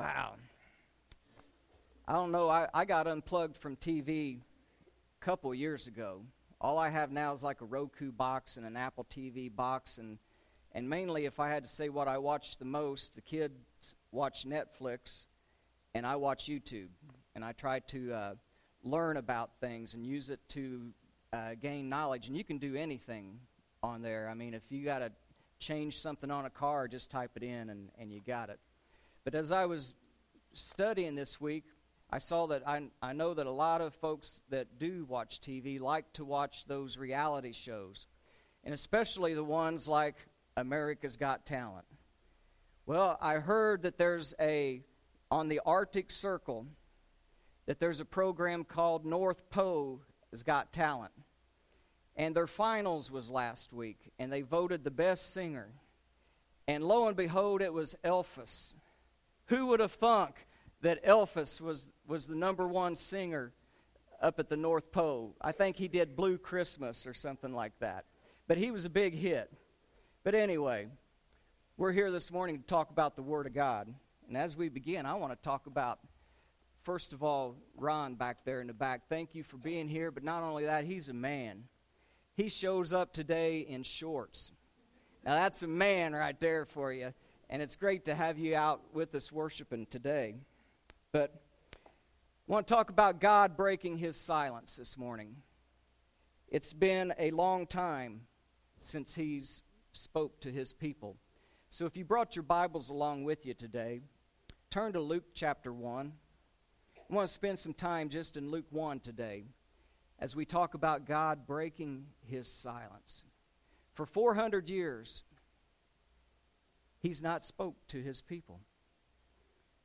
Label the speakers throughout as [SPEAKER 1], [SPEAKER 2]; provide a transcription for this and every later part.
[SPEAKER 1] Wow. I don't know. I, I got unplugged from TV a couple years ago. All I have now is like a Roku box and an Apple TV box, and and mainly, if I had to say what I watch the most, the kids watch Netflix, and I watch YouTube, and I try to uh, learn about things and use it to uh, gain knowledge. And you can do anything on there. I mean, if you got to change something on a car, just type it in, and and you got it. But as I was studying this week, I saw that I, I know that a lot of folks that do watch TV like to watch those reality shows, and especially the ones like America's Got Talent. Well, I heard that there's a, on the Arctic Circle, that there's a program called North Pole has Got Talent. And their finals was last week, and they voted the best singer. And lo and behold, it was Elvis. Who would have thunk that Elvis was, was the number one singer up at the North Pole? I think he did Blue Christmas or something like that. But he was a big hit. But anyway, we're here this morning to talk about the Word of God. And as we begin, I want to talk about, first of all, Ron back there in the back. Thank you for being here. But not only that, he's a man. He shows up today in shorts. Now, that's a man right there for you and it's great to have you out with us worshiping today. But I want to talk about God breaking his silence this morning. It's been a long time since he's spoke to his people. So if you brought your Bibles along with you today, turn to Luke chapter 1. I want to spend some time just in Luke 1 today as we talk about God breaking his silence. For 400 years, he's not spoke to his people.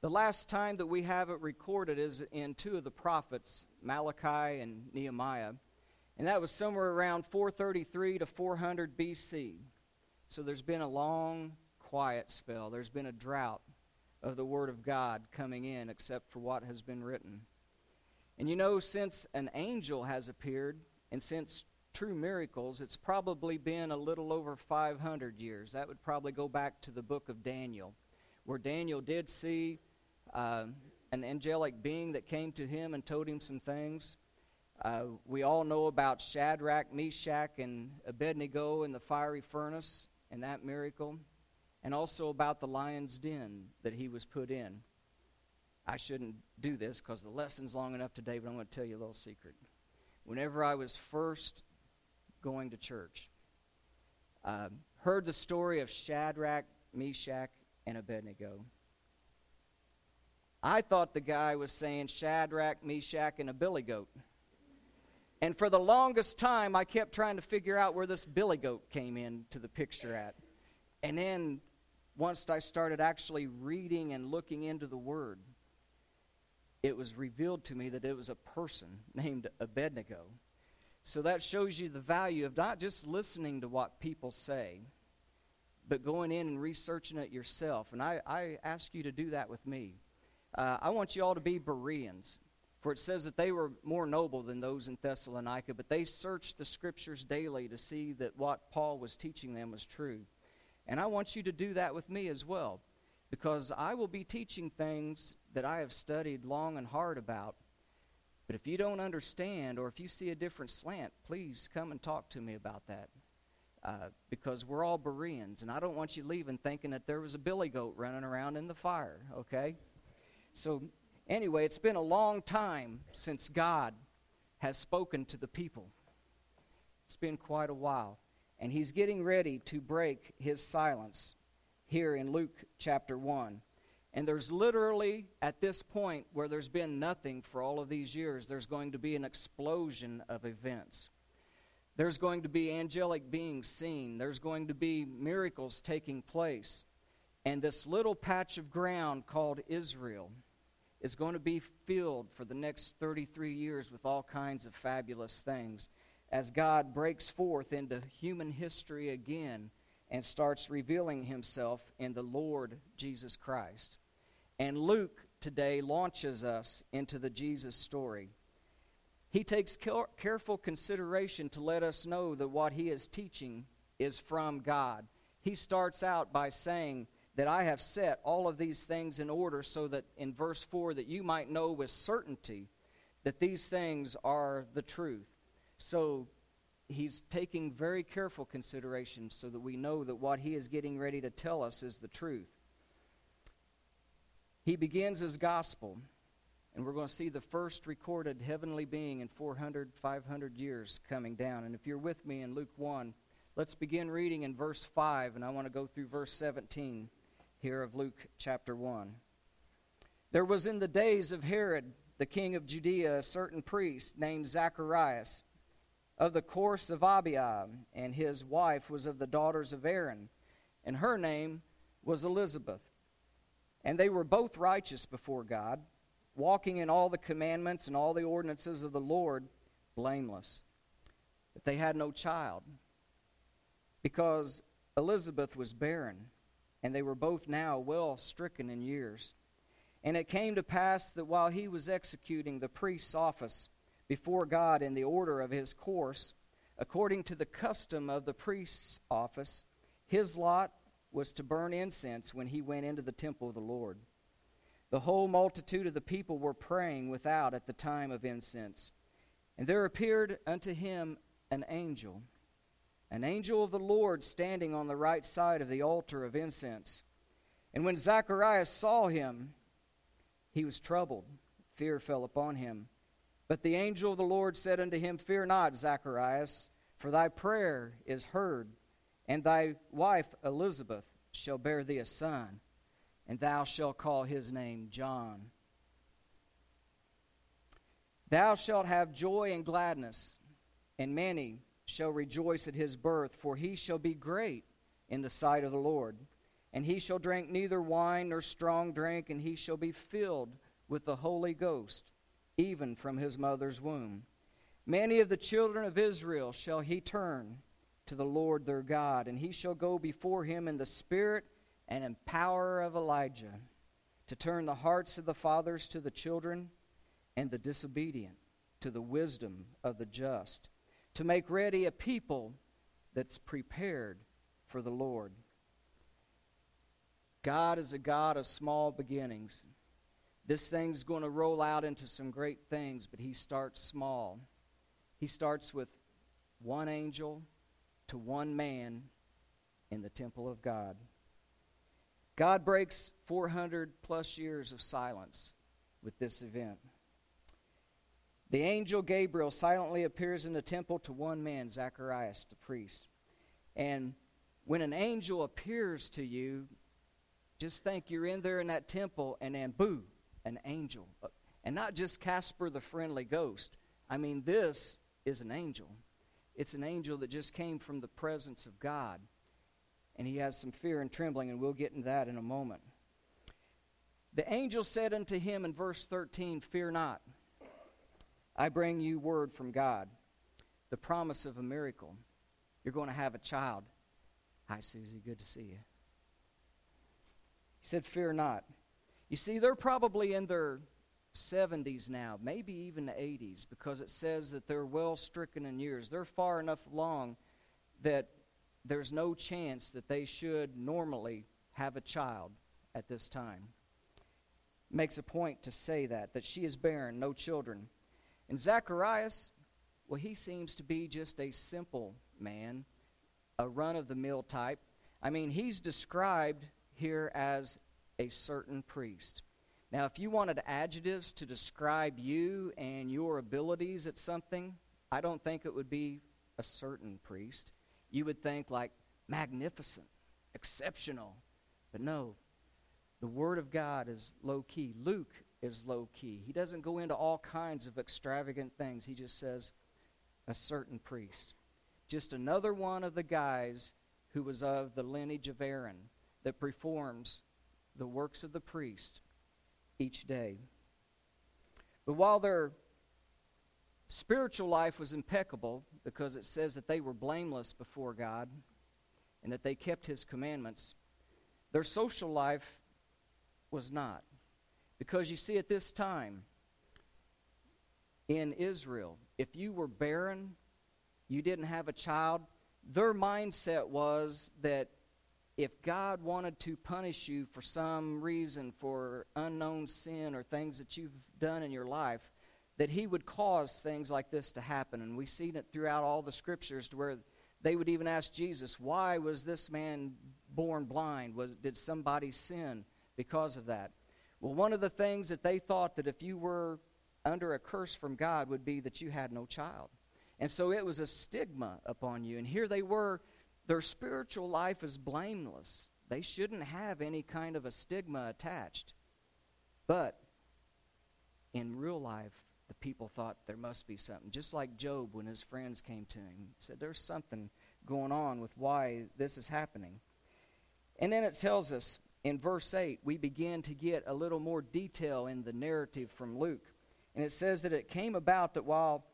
[SPEAKER 1] The last time that we have it recorded is in two of the prophets, Malachi and Nehemiah, and that was somewhere around 433 to 400 BC. So there's been a long quiet spell. There's been a drought of the Word of God coming in, except for what has been written. And you know, since an angel has appeared, and since true miracles, it's probably been a little over 500 years. That would probably go back to the book of Daniel, where Daniel did see uh, an angelic being that came to him and told him some things. Uh, we all know about Shadrach, Meshach, and Abednego in the fiery furnace and that miracle, and also about the lion's den that he was put in. I shouldn't do this because the lesson's long enough today, but I'm going to tell you a little secret. Whenever I was first going to church. Uh, heard the story of Shadrach, Meshach, and Abednego. I thought the guy was saying Shadrach, Meshach, and a billy goat. And for the longest time, I kept trying to figure out where this billy goat came into the picture at. And then once I started actually reading and looking into the Word, it was revealed to me that it was a person named Abednego. So that shows you the value of not just listening to what people say, but going in and researching it yourself. And I, I ask you to do that with me. Uh, I want you all to be Bereans. For it says that they were more noble than those in Thessalonica, but they searched the scriptures daily to see that what Paul was teaching them was true. And I want you to do that with me as well, because I will be teaching things that I have studied long and hard about but if you don't understand or if you see a different slant, please come and talk to me about that. Uh, because we're all Bereans, and I don't want you leaving thinking that there was a billy goat running around in the fire, okay? So, anyway, it's been a long time since God has spoken to the people. It's been quite a while. And He's getting ready to break His silence here in Luke chapter 1. And there's literally, at this point where there's been nothing for all of these years, there's going to be an explosion of events. There's going to be angelic beings seen. There's going to be miracles taking place. And this little patch of ground called Israel is going to be filled for the next 33 years with all kinds of fabulous things as God breaks forth into human history again and starts revealing himself in the Lord Jesus Christ. And Luke today launches us into the Jesus story. He takes careful consideration to let us know that what he is teaching is from God. He starts out by saying that I have set all of these things in order so that in verse 4 that you might know with certainty that these things are the truth. So he's taking very careful consideration so that we know that what he is getting ready to tell us is the truth. He begins his gospel, and we're going to see the first recorded heavenly being in 400, 500 years coming down. And if you're with me in Luke 1, let's begin reading in verse 5, and I want to go through verse 17 here of Luke chapter 1. There was in the days of Herod, the king of Judea, a certain priest named Zacharias of the course of Abia, and his wife was of the daughters of Aaron, and her name was Elizabeth. And they were both righteous before God, walking in all the commandments and all the ordinances of the Lord, blameless. But they had no child, because Elizabeth was barren and they were both now well stricken in years. And it came to pass that while he was executing the priest's office before God in the order of his course, according to the custom of the priest's office, his lot was to burn incense when he went into the temple of the Lord. The whole multitude of the people were praying without at the time of incense. And there appeared unto him an angel an angel of the Lord standing on the right side of the altar of incense. And when Zacharias saw him, he was troubled. Fear fell upon him. But the angel of the Lord said unto him, Fear not, Zacharias, for thy prayer is heard, and thy wife Elizabeth shall bear thee a son, and thou shalt call his name John. Thou shalt have joy and gladness, and many shall rejoice at his birth, for he shall be great in the sight of the Lord. And he shall drink neither wine nor strong drink, and he shall be filled with the Holy Ghost, even from his mother's womb. Many of the children of Israel shall he turn to the Lord their God, and he shall go before him in the spirit and in power of Elijah, to turn the hearts of the fathers to the children, and the disobedient to the wisdom of the just to make ready a people that's prepared for the Lord. God is a God of small beginnings. This thing's going to roll out into some great things, but He starts small. He starts with one angel to one man in the temple of God. God breaks 400 plus years of silence with this event. The angel Gabriel silently appears in the temple to one man, Zacharias, the priest. And when an angel appears to you, just think you're in there in that temple, and then, boo, an angel. And not just Casper the friendly ghost. I mean, this is an angel. It's an angel that just came from the presence of God. And he has some fear and trembling, and we'll get into that in a moment. The angel said unto him in verse 13, Fear not. I bring you word from God, the promise of a miracle. You're going to have a child. Hi, Susie. Good to see you. He said, Fear not. You see, they're probably in their 70s now, maybe even the 80s, because it says that they're well stricken in years. They're far enough along that there's no chance that they should normally have a child at this time. Makes a point to say that, that she is barren, no children. And Zacharias, well, he seems to be just a simple man, a run of the mill type. I mean, he's described here as a certain priest. Now, if you wanted adjectives to describe you and your abilities at something, I don't think it would be a certain priest. You would think like magnificent, exceptional. But no, the Word of God is low key. Luke is low key. He doesn't go into all kinds of extravagant things. He just says, a certain priest. Just another one of the guys who was of the lineage of Aaron that performs the works of the priest each day. But while their spiritual life was impeccable, because it says that they were blameless before God and that they kept his commandments, their social life was not. Because you see, at this time in Israel, if you were barren, you didn't have a child, their mindset was that if God wanted to punish you for some reason, for unknown sin or things that you've done in your life, that He would cause things like this to happen. And we've seen it throughout all the scriptures to where they would even ask Jesus, Why was this man born blind? Was, did somebody sin because of that? Well, one of the things that they thought that if you were under a curse from God would be that you had no child. And so it was a stigma upon you. And here they were their spiritual life is blameless. They shouldn't have any kind of a stigma attached. But in real life, the people thought there must be something. Just like Job when his friends came to him, he said, There's something going on with why this is happening. And then it tells us in verse 8, we begin to get a little more detail in the narrative from Luke. And it says that it came about that while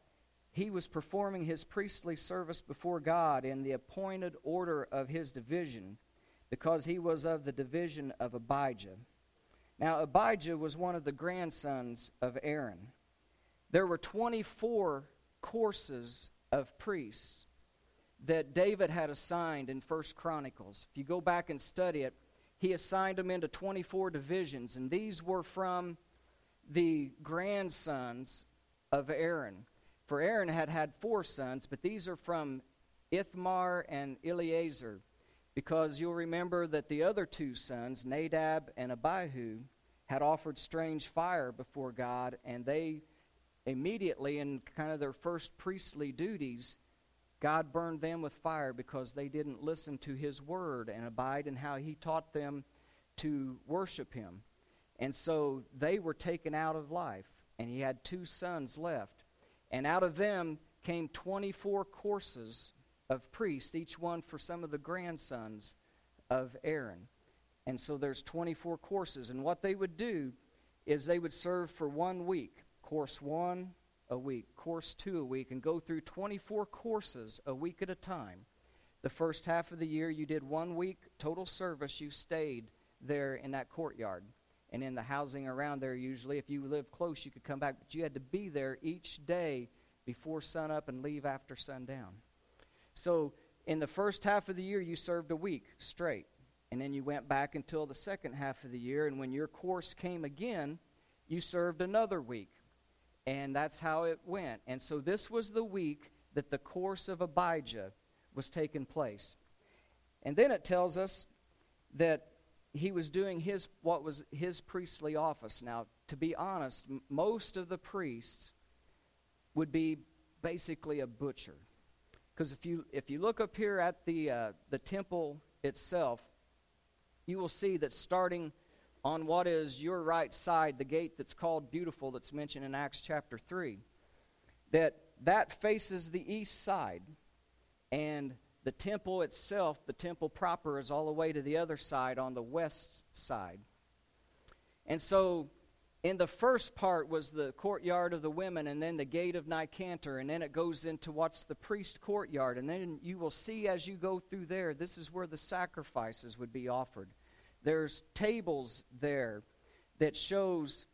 [SPEAKER 1] he was performing his priestly service before God in the appointed order of his division, because he was of the division of Abijah. Now, Abijah was one of the grandsons of Aaron. There were 24 courses of priests that David had assigned in First Chronicles. If you go back and study it, he assigned them into 24 divisions, and these were from the grandsons of Aaron. For Aaron had had four sons, but these are from Ithamar and Eleazar, because you'll remember that the other two sons, Nadab and Abihu, had offered strange fire before God, and they immediately, in kind of their first priestly duties, God burned them with fire because they didn't listen to his word and abide in how he taught them to worship him. And so they were taken out of life, and he had two sons left. And out of them came 24 courses of priests, each one for some of the grandsons of Aaron. And so there's 24 courses. And what they would do is they would serve for one week. Course one, a week. Course two, a week. And go through 24 courses a week at a time. The first half of the year, you did one week total service. You stayed there in that courtyard and in the housing around there usually. If you live close, you could come back, but you had to be there each day before sunup and leave after sundown. So in the first half of the year, you served a week straight. And then you went back until the second half of the year. And when your course came again, you served another week. And that's how it went. And so this was the week that the course of Abijah was taking place. And then it tells us that he was doing his what was his priestly office. Now, to be honest, m- most of the priests would be basically a butcher, because if you if you look up here at the uh, the temple itself, you will see that starting on what is your right side, the gate that's called Beautiful, that's mentioned in Acts chapter three, that that faces the east side, and the temple itself, the temple proper, is all the way to the other side on the west side. And so, in the first part was the courtyard of the women, and then the gate of Nicanor, and then it goes into what's the priest courtyard. And then you will see as you go through there, this is where the sacrifices would be offered. There's tables there that shows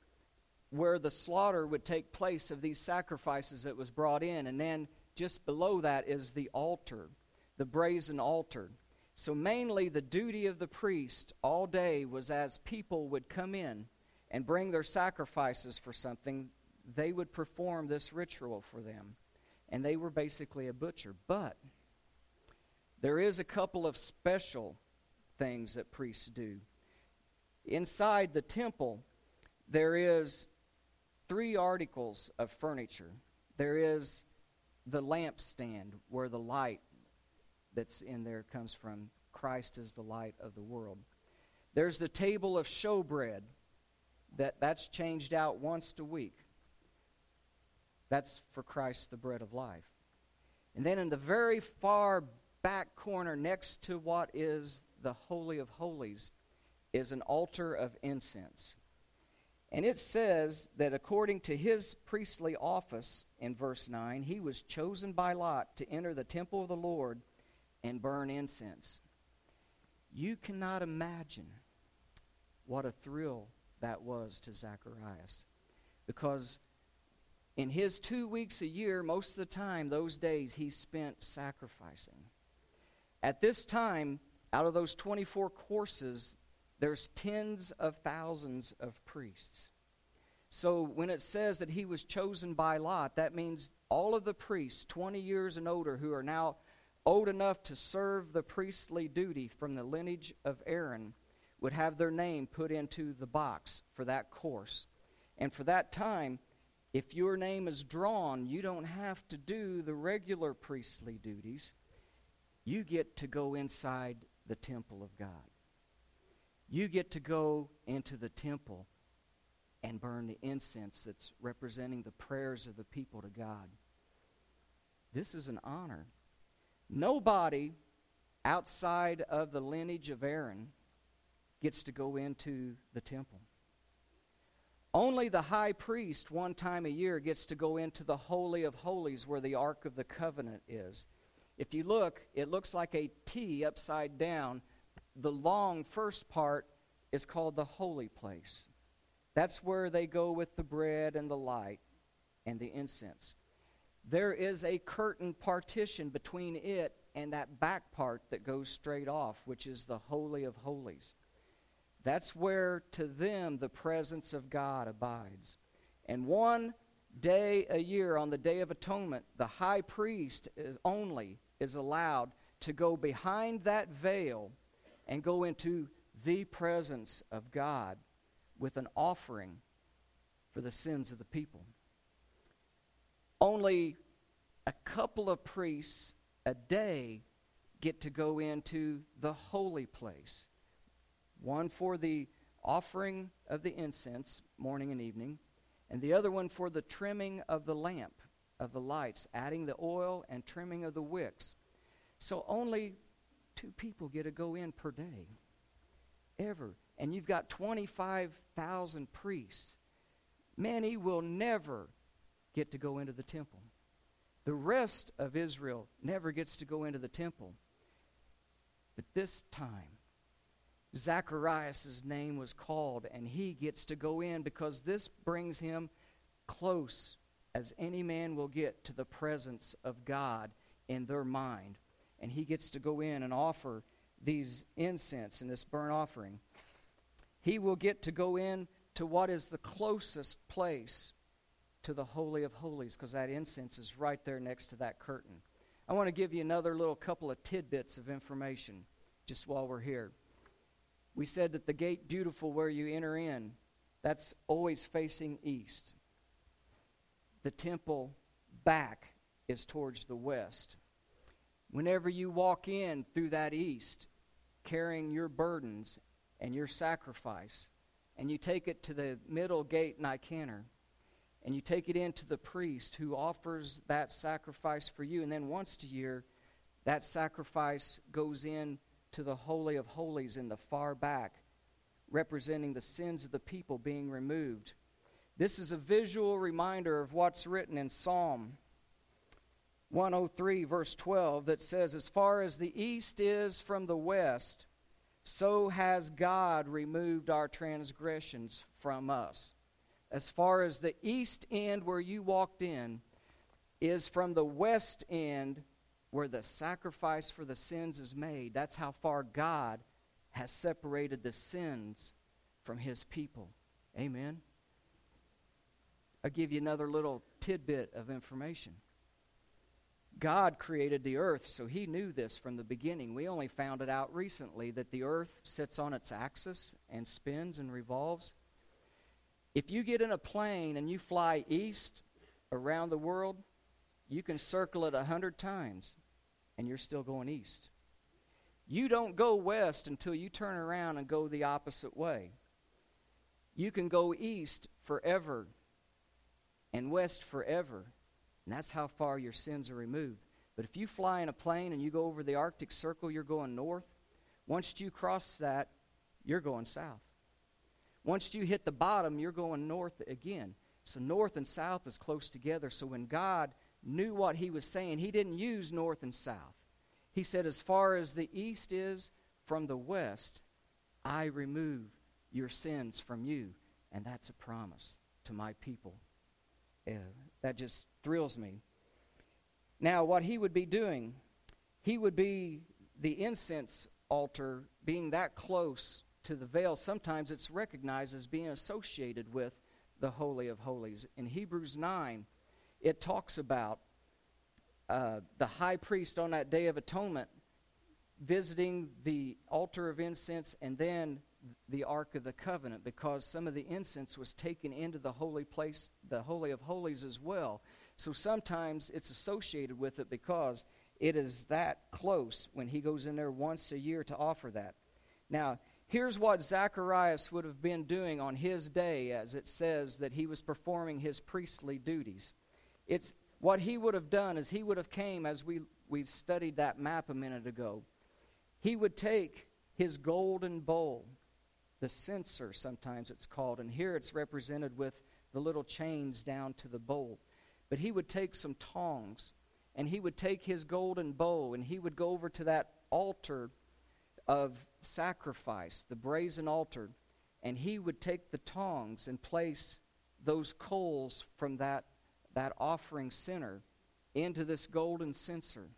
[SPEAKER 1] where the slaughter would take place of these sacrifices that was brought in. And then just below that is the altar the brazen altar. So, mainly, the duty of the priest all day was as people would come in and bring their sacrifices for something, they would perform this ritual for them. And they were basically a butcher. But there is a couple of special things that priests do. Inside the temple, there is three articles of furniture. There is the lampstand where the light that's in there comes from Christ is the light of the world. There's the table of showbread that that's changed out once a week. That's for Christ the bread of life. And then in the very far back corner next to what is the holy of holies is an altar of incense. And it says that according to his priestly office in verse 9, he was chosen by Lot to enter the temple of the Lord and burn incense. You cannot imagine what a thrill that was to Zacharias. Because in his two weeks a year, most of the time, those days, he spent sacrificing. At this time, out of those 24 courses, there's tens of thousands of priests. So when it says that he was chosen by lot, that means all of the priests 20 years and older who are now old enough to serve the priestly duty from the lineage of Aaron would have their name put into the box for that course. And for that time, if your name is drawn, you don't have to do the regular priestly duties. You get to go inside the temple of God. You get to go into the temple and burn the incense that's representing the prayers of the people to God. This is an honor. Nobody outside of the lineage of Aaron gets to go into the temple. Only the high priest, one time a year, gets to go into the Holy of Holies where the Ark of the Covenant is. If you look, it looks like a T upside down. The long first part is called the holy place. That's where they go with the bread and the light and the incense. There is a curtain partition between it and that back part that goes straight off, which is the Holy of Holies. That's where to them the presence of God abides. And one day a year, on the Day of Atonement, the high priest is only is allowed to go behind that veil and go into the presence of God with an offering for the sins of the people. Only a couple of priests a day get to go into the holy place. One for the offering of the incense, morning and evening, and the other one for the trimming of the lamp, of the lights, adding the oil and trimming of the wicks. So only two people get to go in per day, ever and you've got 25,000 priests, many will never get to go into the temple. The rest of Israel never gets to go into the temple. But this time, Zacharias' name was called, and he gets to go in because this brings him close as any man will get to the presence of God in their mind. And he gets to go in and offer these incense and this burnt offering he will get to go in to what is the closest place to the Holy of Holies because that incense is right there next to that curtain. I want to give you another little couple of tidbits of information just while we're here. We said that the gate beautiful where you enter in, that's always facing east. The temple back is towards the west. Whenever you walk in through that east, carrying your burdens and your sacrifice, and you take it to the middle gate Nicanor, and you take it in to the priest who offers that sacrifice for you, and then once a year, that sacrifice goes in to the Holy of Holies in the far back, representing the sins of the people being removed. This is a visual reminder of what's written in Psalm 103, verse 12, that says, As far as the east is from the west, so has God removed our transgressions from us. As far as the east end where you walked in is from the west end where the sacrifice for the sins is made. That's how far God has separated the sins from his people. Amen. I'll give you another little tidbit of information. God created the earth, so he knew this from the beginning. We only found it out recently that the earth sits on its axis and spins and revolves. If you get in a plane and you fly east around the world, you can circle it a hundred times and you're still going east. You don't go west until you turn around and go the opposite way. You can go east forever and west forever and that's how far your sins are removed. But if you fly in a plane and you go over the Arctic Circle, you're going north. Once you cross that, you're going south. Once you hit the bottom, you're going north again. So north and south is close together. So when God knew what he was saying, he didn't use north and south. He said, As far as the east is from the west, I remove your sins from you. And that's a promise to my people. That just thrills me. Now, what he would be doing, he would be the incense altar being that close to the veil, sometimes it's recognized as being associated with the Holy of Holies. In Hebrews 9, it talks about uh, the high priest on that Day of Atonement visiting the altar of incense and then the Ark of the Covenant because some of the incense was taken into the holy place, the Holy of Holies as well. So sometimes it's associated with it because it is that close when he goes in there once a year to offer that. Now, here's what Zacharias would have been doing on his day, as it says that he was performing his priestly duties. It's what he would have done is he would have came as we we studied that map a minute ago. He would take his golden bowl, the censer sometimes it's called, and here it's represented with the little chains down to the bowl. But he would take some tongs and he would take his golden bowl and he would go over to that altar of sacrifice, the brazen altar, and he would take the tongs and place those coals from that, that offering center into this golden censer.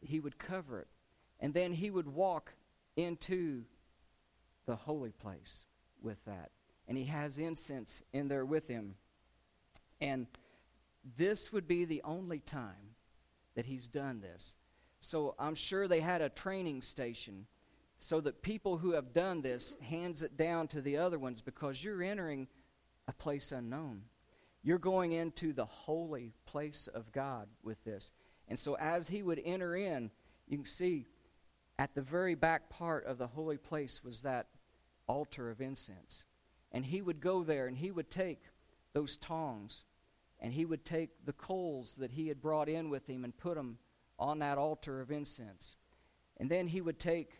[SPEAKER 1] He would cover it. And then he would walk into the holy place with that. And he has incense in there with him. And this would be the only time that he's done this. So I'm sure they had a training station so that people who have done this hands it down to the other ones because you're entering a place unknown. You're going into the holy place of God with this. And so as he would enter in, you can see at the very back part of the holy place was that altar of incense. And he would go there and he would take those tongs and he would take the coals that he had brought in with him and put them on that altar of incense. And then he would take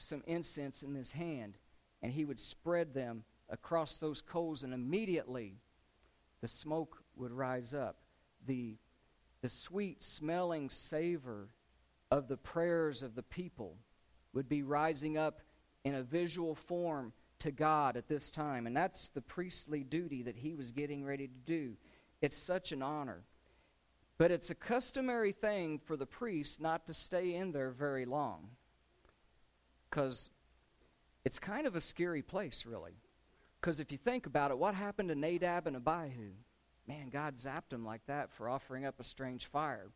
[SPEAKER 1] some incense in his hand and he would spread them across those coals, and immediately the smoke would rise up. The, the sweet smelling savor of the prayers of the people would be rising up in a visual form to God at this time. And that's the priestly duty that he was getting ready to do. It's such an honor. But it's a customary thing for the priest not to stay in there very long. Because it's kind of a scary place, really. Because if you think about it, what happened to Nadab and Abihu? Man, God zapped them like that for offering up a strange fire.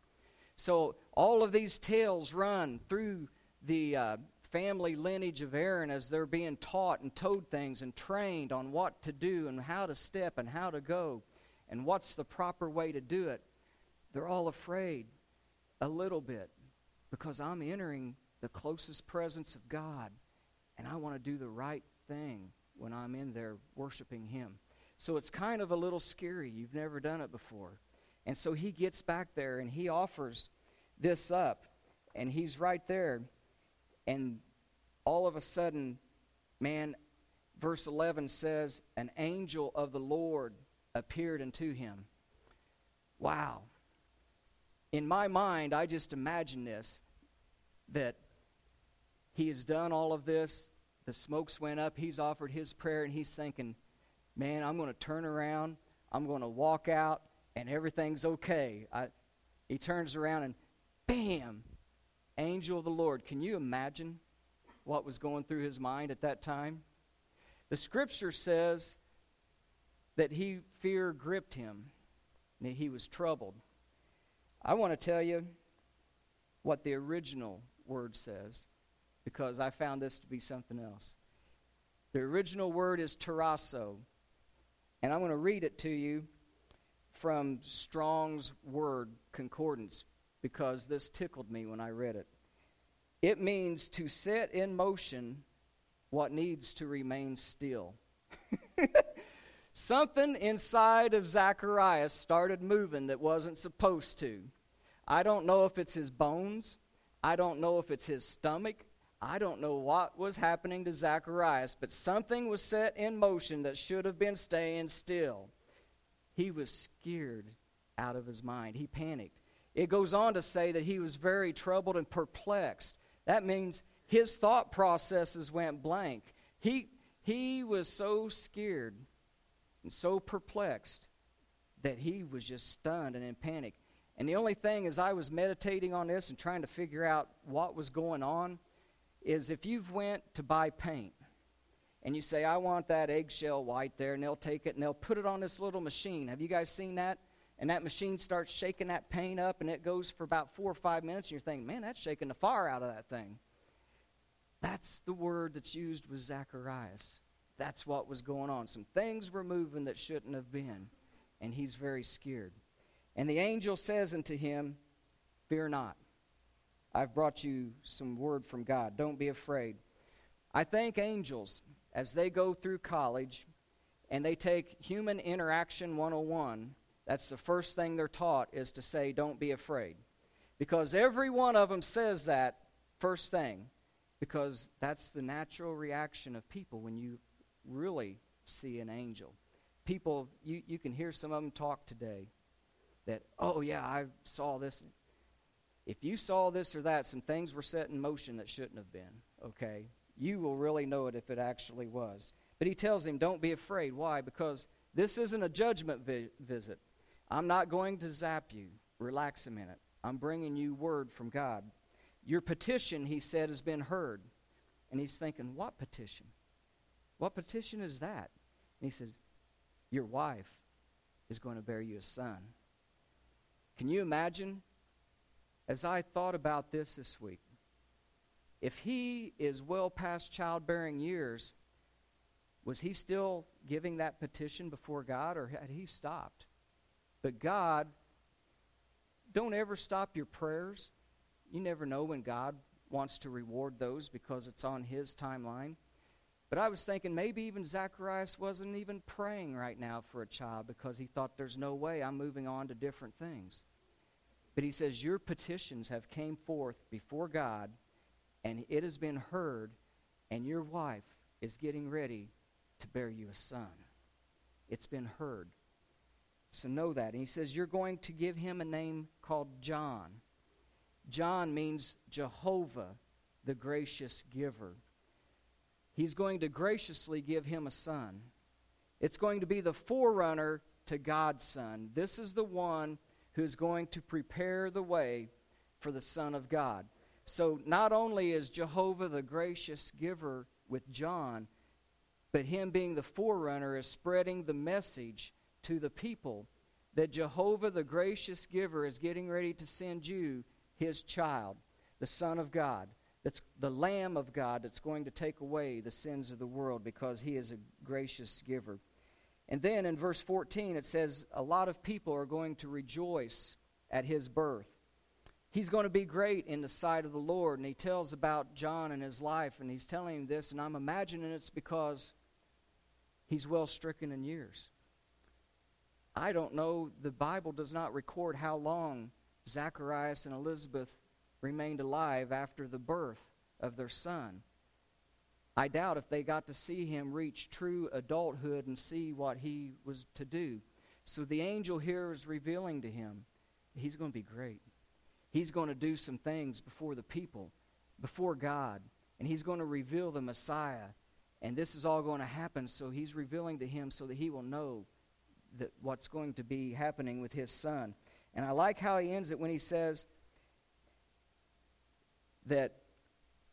[SPEAKER 1] So all of these tales run through the uh, family lineage of Aaron as they're being taught and told things and trained on what to do and how to step and how to go and what's the proper way to do it, they're all afraid a little bit because I'm entering the closest presence of God and I want to do the right thing when I'm in there worshiping Him. So it's kind of a little scary. You've never done it before. And so he gets back there and he offers this up and he's right there. And all of a sudden, man, verse 11 says, An angel of the Lord appeared unto him. Wow. In my mind, I just imagine this that he has done all of this, the smokes went up, he's offered his prayer, and he's thinking, man, I'm going to turn around, I'm going to walk out, and everything's okay. I, he turns around and bam, angel of the Lord. Can you imagine what was going through his mind at that time? The scripture says that he fear gripped him and he was troubled. I want to tell you what the original word says because I found this to be something else. The original word is tarasso, and I'm going to read it to you from Strong's Word Concordance because this tickled me when I read it. It means to set in motion what needs to remain still. Something inside of Zacharias started moving that wasn't supposed to. I don't know if it's his bones. I don't know if it's his stomach. I don't know what was happening to Zacharias, but something was set in motion that should have been staying still. He was scared out of his mind. He panicked. It goes on to say that he was very troubled and perplexed. That means his thought processes went blank. He, he was so scared and so perplexed that he was just stunned and in panic. And the only thing as I was meditating on this and trying to figure out what was going on is if you've went to buy paint and you say, I want that eggshell white there, and they'll take it and they'll put it on this little machine. Have you guys seen that? And that machine starts shaking that paint up, and it goes for about four or five minutes, and you're thinking, man, that's shaking the fire out of that thing. That's the word that's used with Zacharias. That's what was going on. Some things were moving that shouldn't have been, and he's very scared. And the angel says unto him, Fear not. I've brought you some word from God. Don't be afraid. I thank angels as they go through college and they take human interaction 101. That's the first thing they're taught is to say, Don't be afraid. Because every one of them says that first thing, because that's the natural reaction of people when you really see an angel. People, you, you can hear some of them talk today that, oh, yeah, I saw this. If you saw this or that, some things were set in motion that shouldn't have been, okay? You will really know it if it actually was. But he tells him, don't be afraid. Why? Because this isn't a judgment vi- visit. I'm not going to zap you. Relax a minute. I'm bringing you word from God. Your petition, he said, has been heard. And he's thinking, what petition? What petition is that? And he says, Your wife is going to bear you a son. Can you imagine? As I thought about this this week, if he is well past childbearing years, was he still giving that petition before God or had he stopped? But God, don't ever stop your prayers. You never know when God wants to reward those because it's on his timeline. But I was thinking maybe even Zacharias wasn't even praying right now for a child because he thought there's no way I'm moving on to different things. But he says, Your petitions have came forth before God, and it has been heard, and your wife is getting ready to bear you a son. It's been heard. So know that. And he says, You're going to give him a name called John. John means Jehovah, the gracious giver. He's going to graciously give him a son. It's going to be the forerunner to God's Son. This is the one who's going to prepare the way for the Son of God. So not only is Jehovah the gracious giver with John, but him being the forerunner is spreading the message to the people that Jehovah the gracious giver is getting ready to send you his child, the Son of God that's the Lamb of God that's going to take away the sins of the world because he is a gracious giver. And then in verse 14, it says, A lot of people are going to rejoice at his birth. He's going to be great in the sight of the Lord. And he tells about John and his life, and he's telling him this, and I'm imagining it's because he's well stricken in years. I don't know, the Bible does not record how long Zacharias and Elizabeth remained alive after the birth of their son. I doubt if they got to see him reach true adulthood and see what he was to do. So the angel here is revealing to him he's going to be great. He's going to do some things before the people, before God, and he's going to reveal the Messiah. And this is all going to happen, so he's revealing to him so that he will know that what's going to be happening with his son. And I like how he ends it when he says, that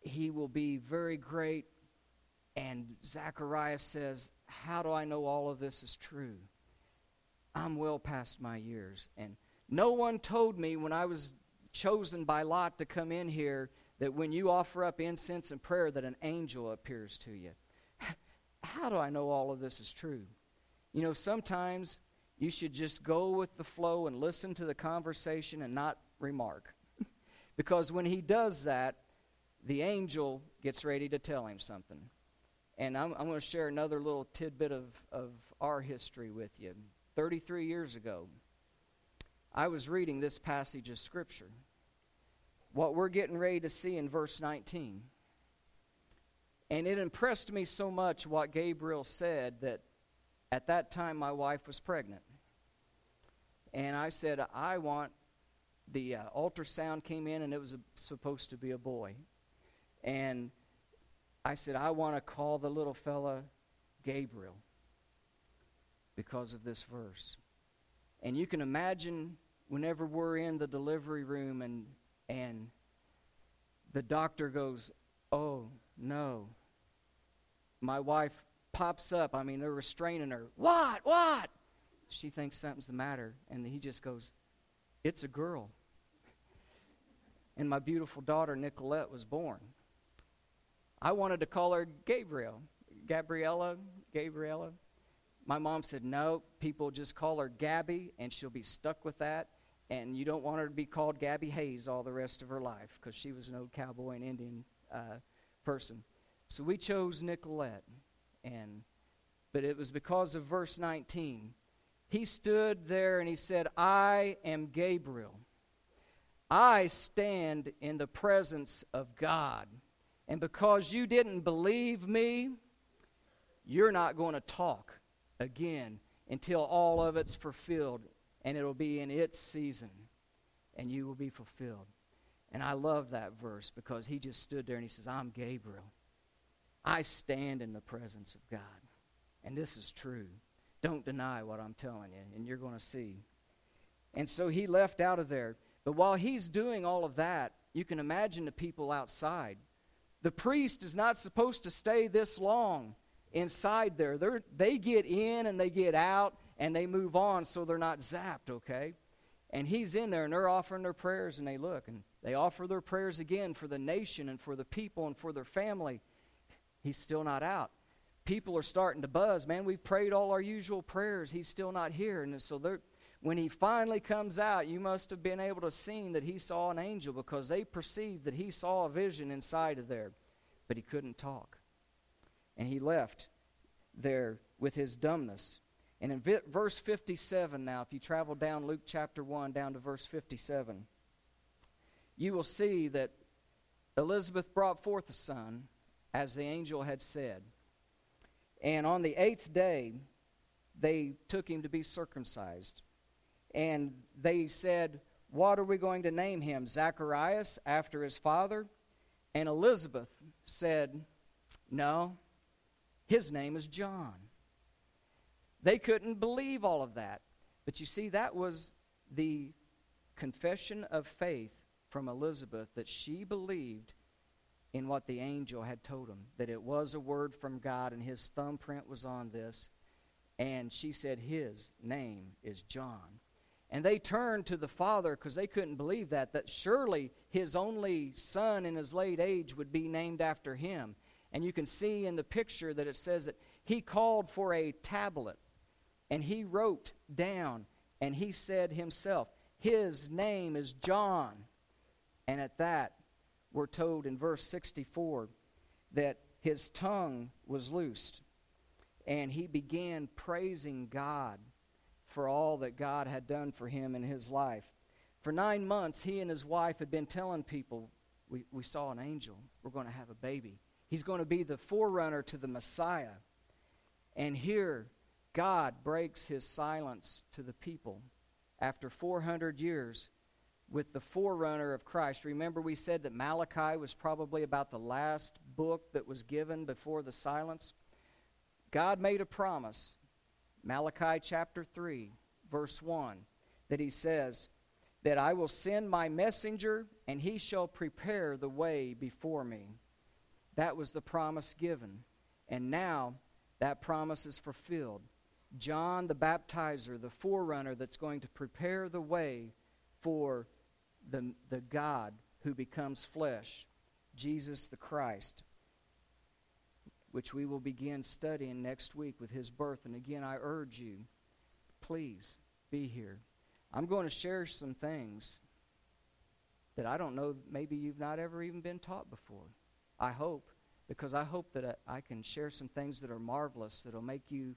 [SPEAKER 1] he will be very great. And Zacharias says, How do I know all of this is true? I'm well past my years. And no one told me when I was chosen by Lot to come in here that when you offer up incense and prayer that an angel appears to you. How do I know all of this is true? You know, sometimes you should just go with the flow and listen to the conversation and not remark. Because when he does that, the angel gets ready to tell him something. And I'm, I'm going to share another little tidbit of, of our history with you. 33 years ago, I was reading this passage of Scripture. What we're getting ready to see in verse 19. And it impressed me so much what Gabriel said that at that time my wife was pregnant. And I said, I want the uh, ultrasound came in and it was a, supposed to be a boy. And I said, I want to call the little fella Gabriel because of this verse. And you can imagine whenever we're in the delivery room and and the doctor goes, Oh, no. My wife pops up. I mean, they're restraining her. What? What? She thinks something's the matter. And he just goes, It's a girl. And my beautiful daughter, Nicolette, was born. I wanted to call her Gabriel. Gabriella, Gabriella. My mom said, No, people just call her Gabby, and she'll be stuck with that. And you don't want her to be called Gabby Hayes all the rest of her life because she was an old cowboy and Indian uh, person. So we chose Nicolette. And, but it was because of verse 19. He stood there and he said, I am Gabriel. I stand in the presence of God. And because you didn't believe me, you're not going to talk again until all of it's fulfilled and it'll be in its season and you will be fulfilled. And I love that verse because he just stood there and he says, I'm Gabriel. I stand in the presence of God. And this is true. Don't deny what I'm telling you, and you're going to see. And so he left out of there. But while he's doing all of that, you can imagine the people outside. The priest is not supposed to stay this long inside there. They're, they get in and they get out and they move on so they're not zapped, okay? And he's in there and they're offering their prayers and they look and they offer their prayers again for the nation and for the people and for their family. He's still not out. People are starting to buzz. Man, we've prayed all our usual prayers. He's still not here. And so they're, when he finally comes out, you must have been able to see that he saw an angel because they perceived that he saw a vision inside of there. But he couldn't talk. And he left there with his dumbness. And in vi- verse 57 now, if you travel down Luke chapter 1 down to verse 57, you will see that Elizabeth brought forth a son, as the angel had said. And on the eighth day, they took him to be circumcised. And they said, What are we going to name him? Zacharias, after his father? And Elizabeth said, No, his name is John. They couldn't believe all of that. But you see, that was the confession of faith from Elizabeth that she believed in what the angel had told him, that it was a word from God and his thumbprint was on this. And she said, His name is John. And they turned to the father because they couldn't believe that, that surely his only son in his late age would be named after him. And you can see in the picture that it says that he called for a tablet and he wrote down and he said himself, His name is John. And at that, we're told in verse 64 that his tongue was loosed and he began praising God for all that God had done for him in his life. For nine months, he and his wife had been telling people, We, we saw an angel. We're going to have a baby. He's going to be the forerunner to the Messiah. And here, God breaks his silence to the people after 400 years with the forerunner of Christ. Remember, we said that Malachi was probably about the last book that was given before the silence? God made a promise Malachi chapter 3, verse 1, that he says, That I will send my messenger, and he shall prepare the way before me. That was the promise given. And now that promise is fulfilled. John the baptizer, the forerunner that's going to prepare the way for the, the God who becomes flesh, Jesus the Christ which we will begin studying next week with his birth. And again, I urge you, please be here. I'm going to share some things that I don't know, maybe you've not ever even been taught before. I hope, because I hope that I, can share some things that are marvelous that'll make you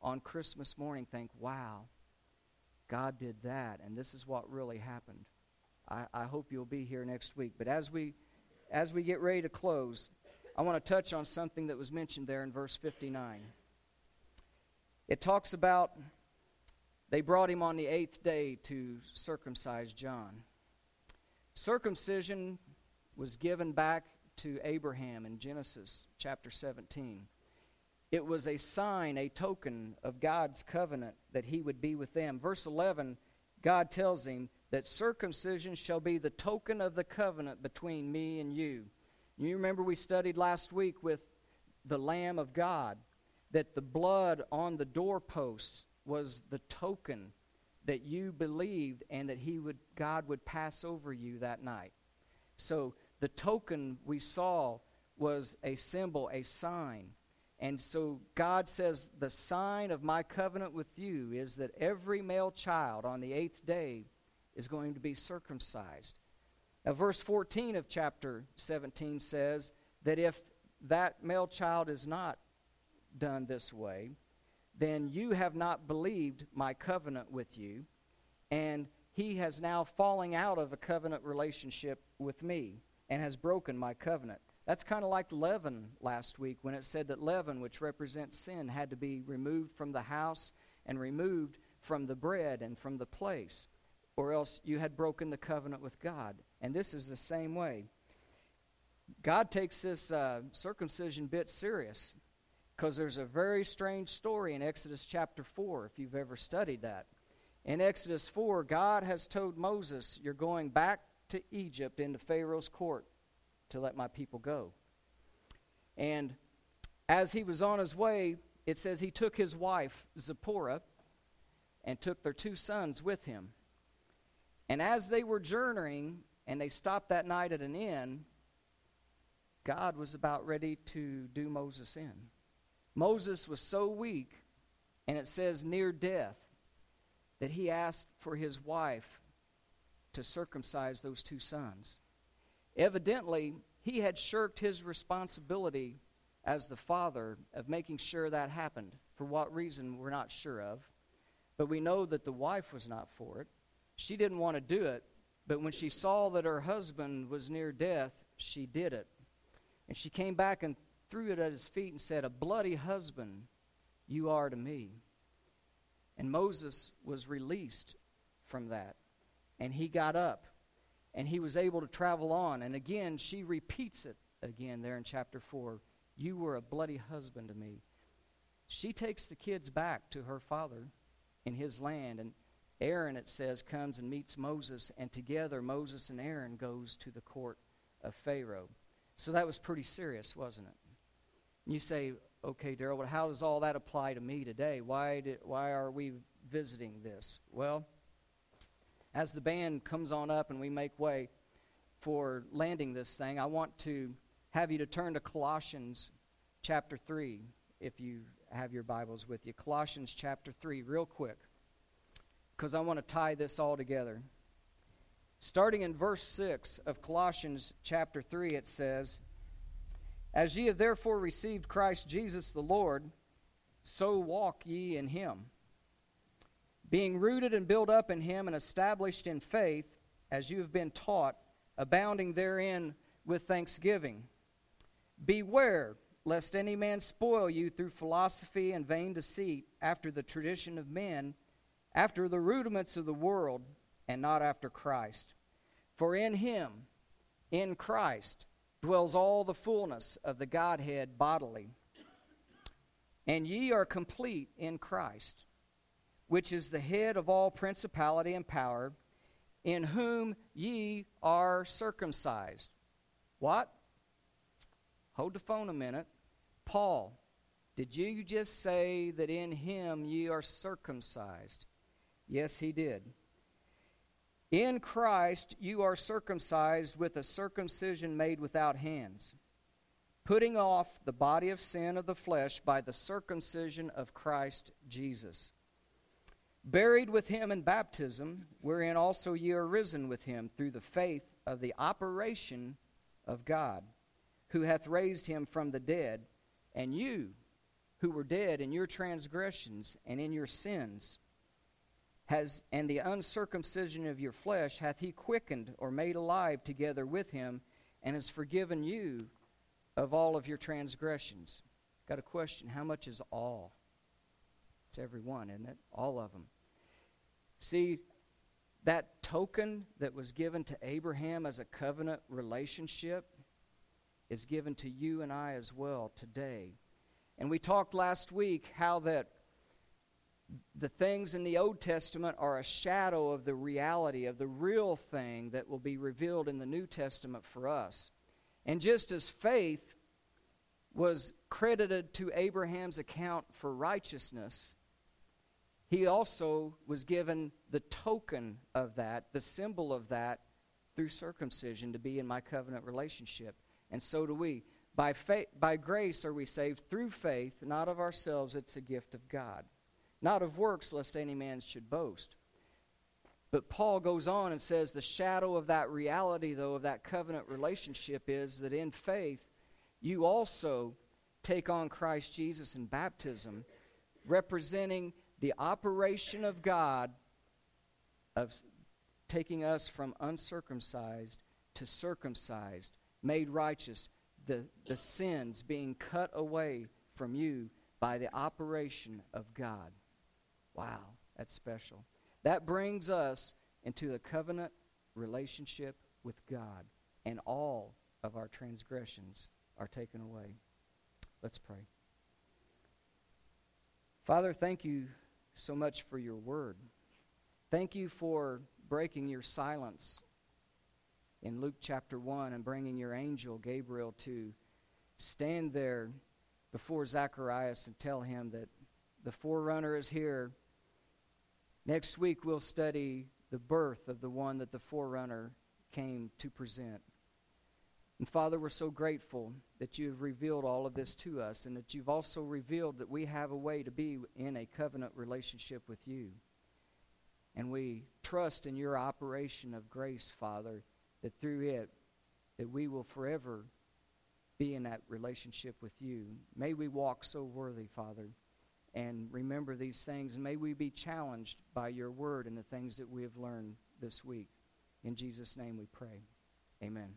[SPEAKER 1] on Christmas morning think, wow, God did that, and this is what really happened. I, I hope you'll be here next week. But as we as we get ready to close, I want to touch on something that was mentioned there in verse 59. It talks about they brought him on the eighth day to circumcise John. Circumcision was given back to Abraham in Genesis chapter 17. It was a sign, a token of God's covenant that he would be with them. Verse 11, God tells him that circumcision shall be the token of the covenant between me and you. You remember we studied last week with the Lamb of God that the blood on the doorposts was the token that you believed and that he would God would pass over you that night. So the token we saw was a symbol, a sign. And so God says, The sign of my covenant with you is that every male child on the eighth day is going to be circumcised. Verse 14 of chapter 17 says that if that male child is not done this way, then you have not believed my covenant with you, and he has now falling out of a covenant relationship with me and has broken my covenant. That's kind of like leaven last week when it said that leaven, which represents sin, had to be removed from the house and removed from the bread and from the place, or else you had broken the covenant with God. And this is the same way. God takes this uh, circumcision bit serious because there's a very strange story in Exodus chapter 4, if you've ever studied that. In Exodus 4, God has told Moses, You're going back to Egypt into Pharaoh's court to let my people go. And as he was on his way, it says he took his wife, Zipporah, and took their two sons with him. And as they were journeying, and they stopped that night at an inn, God was about ready to do Moses in. Moses was so weak, and it says near death, that he asked for his wife to circumcise those two sons. Evidently, he had shirked his responsibility as the father of making sure that happened. For what reason, we're not sure of. But we know that the wife was not for it. She didn't want to do it, but when she saw that her husband was near death, she did it. And she came back and threw it at his feet and said, A bloody husband you are to me. And Moses was released from that. And he got up and he was able to travel on. And again, she repeats it again there in chapter 4 You were a bloody husband to me. She takes the kids back to her father in his land. And Aaron, it says, comes and meets Moses. And together, Moses and Aaron goes to the court of Pharaoh. So that was pretty serious, wasn't it? And you say, okay, Daryl, but how does all that apply to me today? Why, did, why are we visiting this? Well, as the band comes on up and we make way for landing this thing, I want to have you to turn to Colossians chapter 3 if you have your Bibles with you. Colossians chapter 3, real quick, because I want to tie this all together. Starting in verse 6 of Colossians chapter 3, it says, As ye have therefore received Christ Jesus the Lord, so walk ye in him being rooted and built up in him and established in faith, as you have been taught, abounding therein with thanksgiving. Beware lest any man spoil you through philosophy and vain deceit, after the tradition of men, after the rudiments of the world, and not after Christ. For in him, in Christ, dwells all the fullness of the Godhead bodily. And ye are complete in Christ which is the head of all principality and power, in whom ye are circumcised. What? Hold the phone a minute. Paul, did you just say that in him ye are circumcised? Yes, he did. In Christ you are circumcised with a circumcision made without hands, putting off the body of sin of the flesh by the circumcision of Christ Jesus buried with him in baptism, wherein also ye are risen with him through the faith of the operation of God, who hath raised him from the dead, and you, who were dead in your transgressions and in your sins, has and the uncircumcision of your flesh hath he quickened or made alive together with him, and has forgiven you of all of your transgressions. Got a question? How much is all? It's every one, isn't it? All of them. See, that token that was given to Abraham as a covenant relationship is given to you and I as well today. And we talked last week how that the things in the Old Testament are a shadow of the reality of the real thing that will be revealed in the New Testament for us. And just as faith was credited to Abraham's account for righteousness, he also was given the token of that, the symbol of that, through circumcision to be in my covenant relationship. And so do we. By, faith, by grace are we saved through faith, not of ourselves, it's a gift of God. Not of works, lest any man should boast. But Paul goes on and says the shadow of that reality, though, of that covenant relationship is that in faith, you also take on Christ Jesus in baptism, representing the operation of God of taking us from uncircumcised to circumcised, made righteous, the, the sins being cut away from you by the operation of God. Wow, that's special. That brings us into the covenant relationship with God, and all of our transgressions are taken away. Let's pray. Father, thank you so much for your word. Thank you for breaking your silence in Luke chapter 1 and bringing your angel Gabriel to stand there before Zacharias and tell him that the forerunner is here. Next week, we'll study the birth of the one that the forerunner came to present. And Father, we're so grateful that you have revealed all of this to us and that you've also revealed that we have a way to be in a covenant relationship with you. And we trust in your operation of grace, Father, that through it that we will forever be in that relationship with you. May we walk so worthy, Father, and remember these things and may we be challenged by your word and the things that we have learned this week. In Jesus name we pray. Amen.